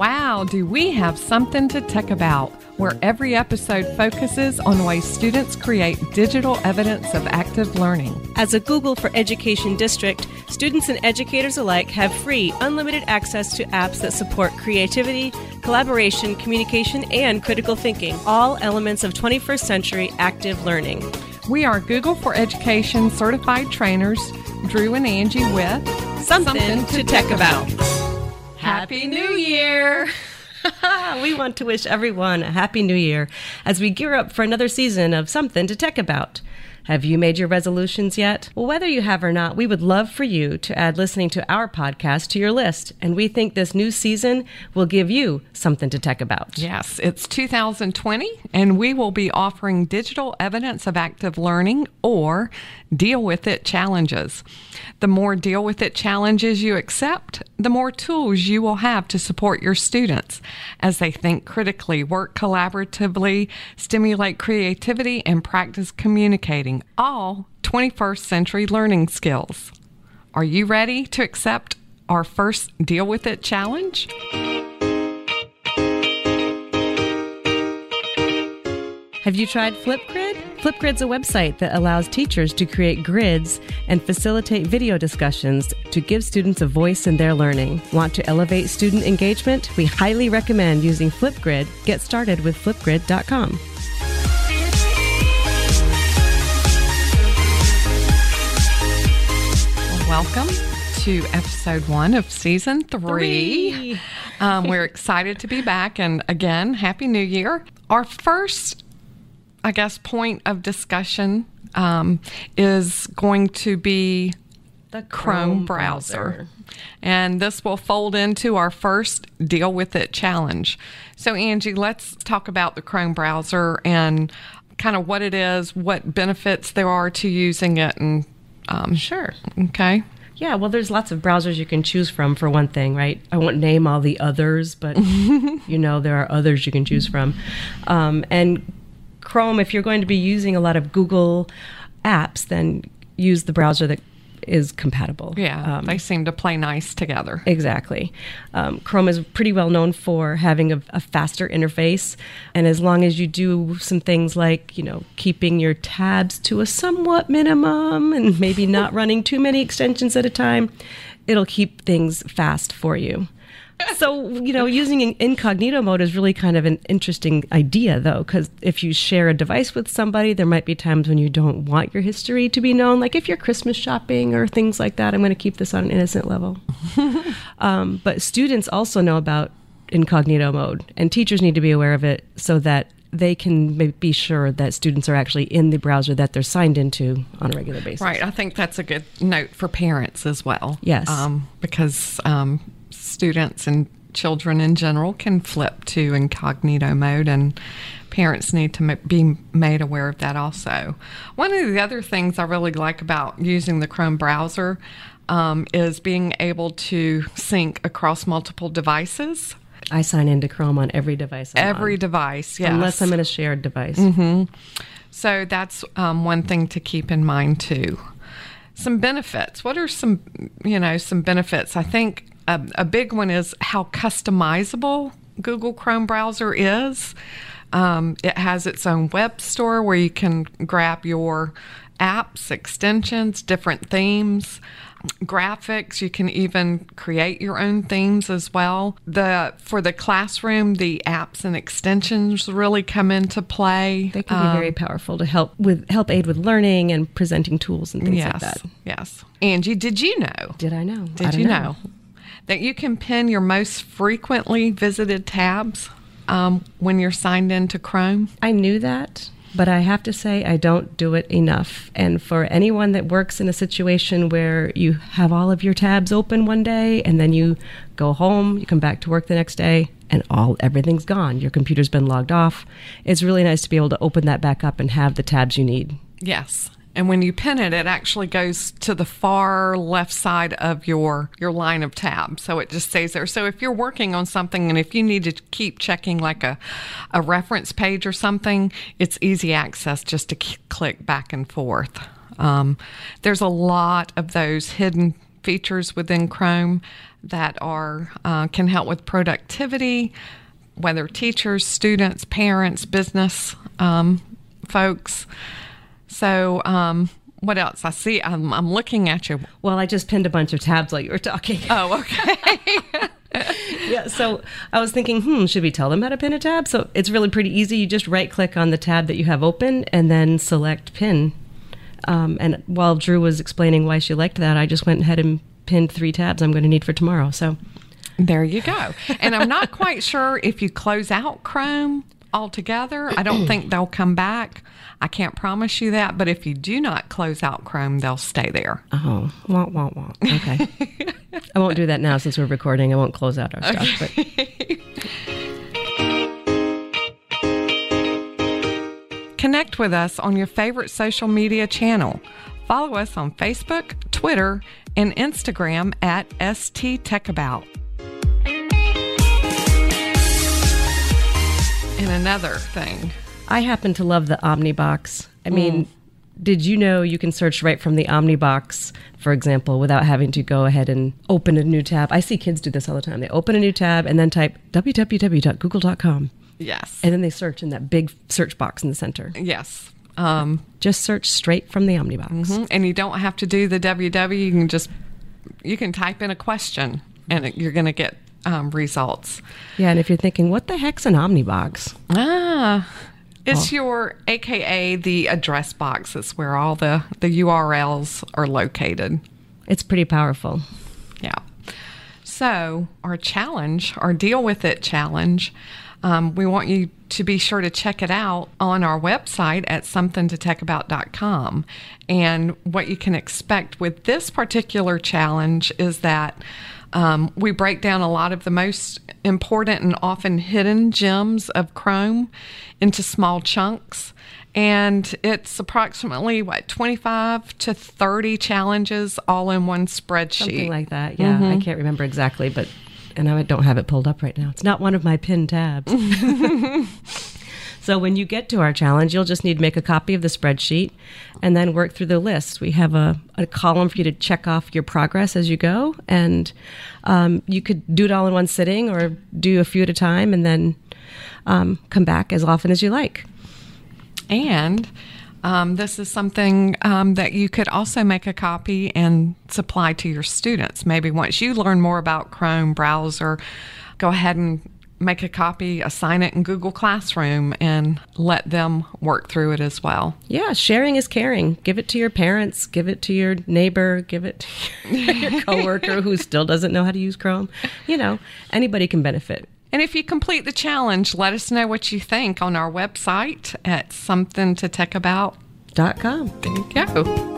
Wow, do we have something to tech about? Where every episode focuses on ways students create digital evidence of active learning. As a Google for Education district, students and educators alike have free, unlimited access to apps that support creativity, collaboration, communication, and critical thinking, all elements of 21st century active learning. We are Google for Education certified trainers, Drew and Angie with Something, something to, to Tech About. Happy New Year! we want to wish everyone a Happy New Year as we gear up for another season of Something to Tech About. Have you made your resolutions yet? Well, whether you have or not, we would love for you to add listening to our podcast to your list. And we think this new season will give you something to tech about. Yes, it's 2020, and we will be offering digital evidence of active learning or deal with it challenges. The more deal with it challenges you accept, the more tools you will have to support your students as they think critically, work collaboratively, stimulate creativity, and practice communicating, all 21st century learning skills. Are you ready to accept our first Deal With It challenge? Have you tried Flipgrid? Flipgrid's a website that allows teachers to create grids and facilitate video discussions to give students a voice in their learning. Want to elevate student engagement? We highly recommend using Flipgrid. Get started with flipgrid.com. Welcome to episode one of season three. three. Um, we're excited to be back, and again, Happy New Year. Our first I guess, point of discussion um, is going to be the Chrome, Chrome browser. browser. And this will fold into our first Deal With It challenge. So, Angie, let's talk about the Chrome browser and kind of what it is, what benefits there are to using it, and um, sure. Okay. Yeah, well, there's lots of browsers you can choose from for one thing, right? I won't name all the others, but you know there are others you can choose from. Um, and Chrome, if you're going to be using a lot of Google apps, then use the browser that is compatible. Yeah, um, they seem to play nice together. Exactly. Um, Chrome is pretty well known for having a, a, faster interface, and as long as you do some things like you know keeping your tabs to a somewhat minimum and maybe not running too many extensions at a time, it'll keep things fast for you so you know using incognito mode is really kind of an interesting idea though because if you share a device with somebody there might be times when you don't want your history to be known like if you're christmas shopping or things like that i'm going to keep this on an innocent level um, but students also know about incognito mode and teachers need to be aware of it so that they can be sure that students are actually in the browser that they're signed into on a regular basis. Right. I think that's a good note for parents as well. Yes. Um, because um, students and children in general can flip to incognito mode and parents need to be made aware of that also. One of the other things I really like about using the Chrome browser um, is being able to sync across multiple devices. I sign into Chrome on every device. I'm every on. device, yes. Unless I'm in a shared device. Mm-hmm. So that's um, one thing to keep in mind too. Some benefits. What are some, you know, some benefits? I think a, a big one is how customizable Google Chrome browser is. Um, it has its own web store where you can grab your apps, extensions, different themes, graphics. You can even create your own themes as well. The for the classroom, the apps and extensions really come into play. They can um, be very um, powerful to help with help aid with learning and presenting tools and things yes, like that. Yes. Angie, did you know? Did I know? Did I you know. know that you can pin your most frequently visited tabs um, when you're signed into Chrome? I knew that, but I have to say I don't do it enough. And for anyone that works in a situation where you have all of your tabs open one day and then you go home, you come back to work the next day, and all everything's gone. Your computer's been logged off. It's really nice to be able to open that back up and have the tabs you need. Yes. And when you pin it, it actually goes to the far left side of your your line of tabs. So it just stays there. So if you're working on something and if you need to keep checking like a, a reference page or something, it's easy access just to click back and forth. Um, there's a lot of those hidden features within Chrome that are uh, can help with productivity, whether teachers, students, parents, business um, folks. So, um, what else? I see. I'm, I'm looking at you. Well, I just pinned a bunch of tabs while you were talking. Oh, okay. yeah, so I was thinking, hmm, should we tell them how to pin a tab? So it's really pretty easy. You just right click on the tab that you have open and then select pin. Um, and while Drew was explaining why she liked that, I just went ahead and pinned three tabs I'm going to need for tomorrow. So there you go. And I'm not quite sure if you close out Chrome altogether. I don't think they'll come back. I can't promise you that, but if you do not close out Chrome, they'll stay there. Oh, won't, won't, won't. Okay. I won't do that now since we're recording. I won't close out our stuff. But Connect with us on your favorite social media channel. Follow us on Facebook, Twitter, and Instagram at St STTechAbout. And another thing, I happen to love the Omnibox. I mean, did you know you can search right from the Omnibox, for example, without having to go ahead and open a new tab? I see kids do this all the time. They open a new tab and then type www.google.com. yes, And then they search in that big search box in the center. yes. Um, Just search straight from the Omnibox. mhm. And you don't have to do the www. You can just you can type in a question, and it, you're going to get um, results. Yeah, and if you're thinking, what the heck's an Omnibox? Ah, it's your AKA the address box. It's where all the the URLs are located. It's pretty powerful. Yeah. So, our challenge, our deal with it challenge, um, we want you to be sure to check it out on our website at somethingtotechAbout.com. And what you can expect with this particular challenge is that um, we break down a lot of the most important and often hidden gems of Chrome into small chunks. And it's approximately what 25 to 30 challenges all in one spreadsheet. Something like that. Yeah, I can't remember exactly, but and I don't have it pulled up right now. It's not one of my pinned tabs. so when you get to our challenge, you'll just need to make a copy of the spreadsheet and then work through the list. We have a, a column for you to check off your progress as you go, and um, you could do it all in one sitting or do a few at a time, and then um, come back as often as you like. And um, this is something um, that you could also make a copy and supply to your students. Maybe once you learn more about Chrome browser, go ahead and make a copy, assign it in Google Classroom, and let them work through it as well. Yeah, sharing is caring. Give it to your parents, give it to your neighbor, give it to your coworker who still doesn't know how to use Chrome. You know, anybody can benefit. And if you complete the challenge, let us know what you think on our website at somethingtotechAbout. Dot com. There you go.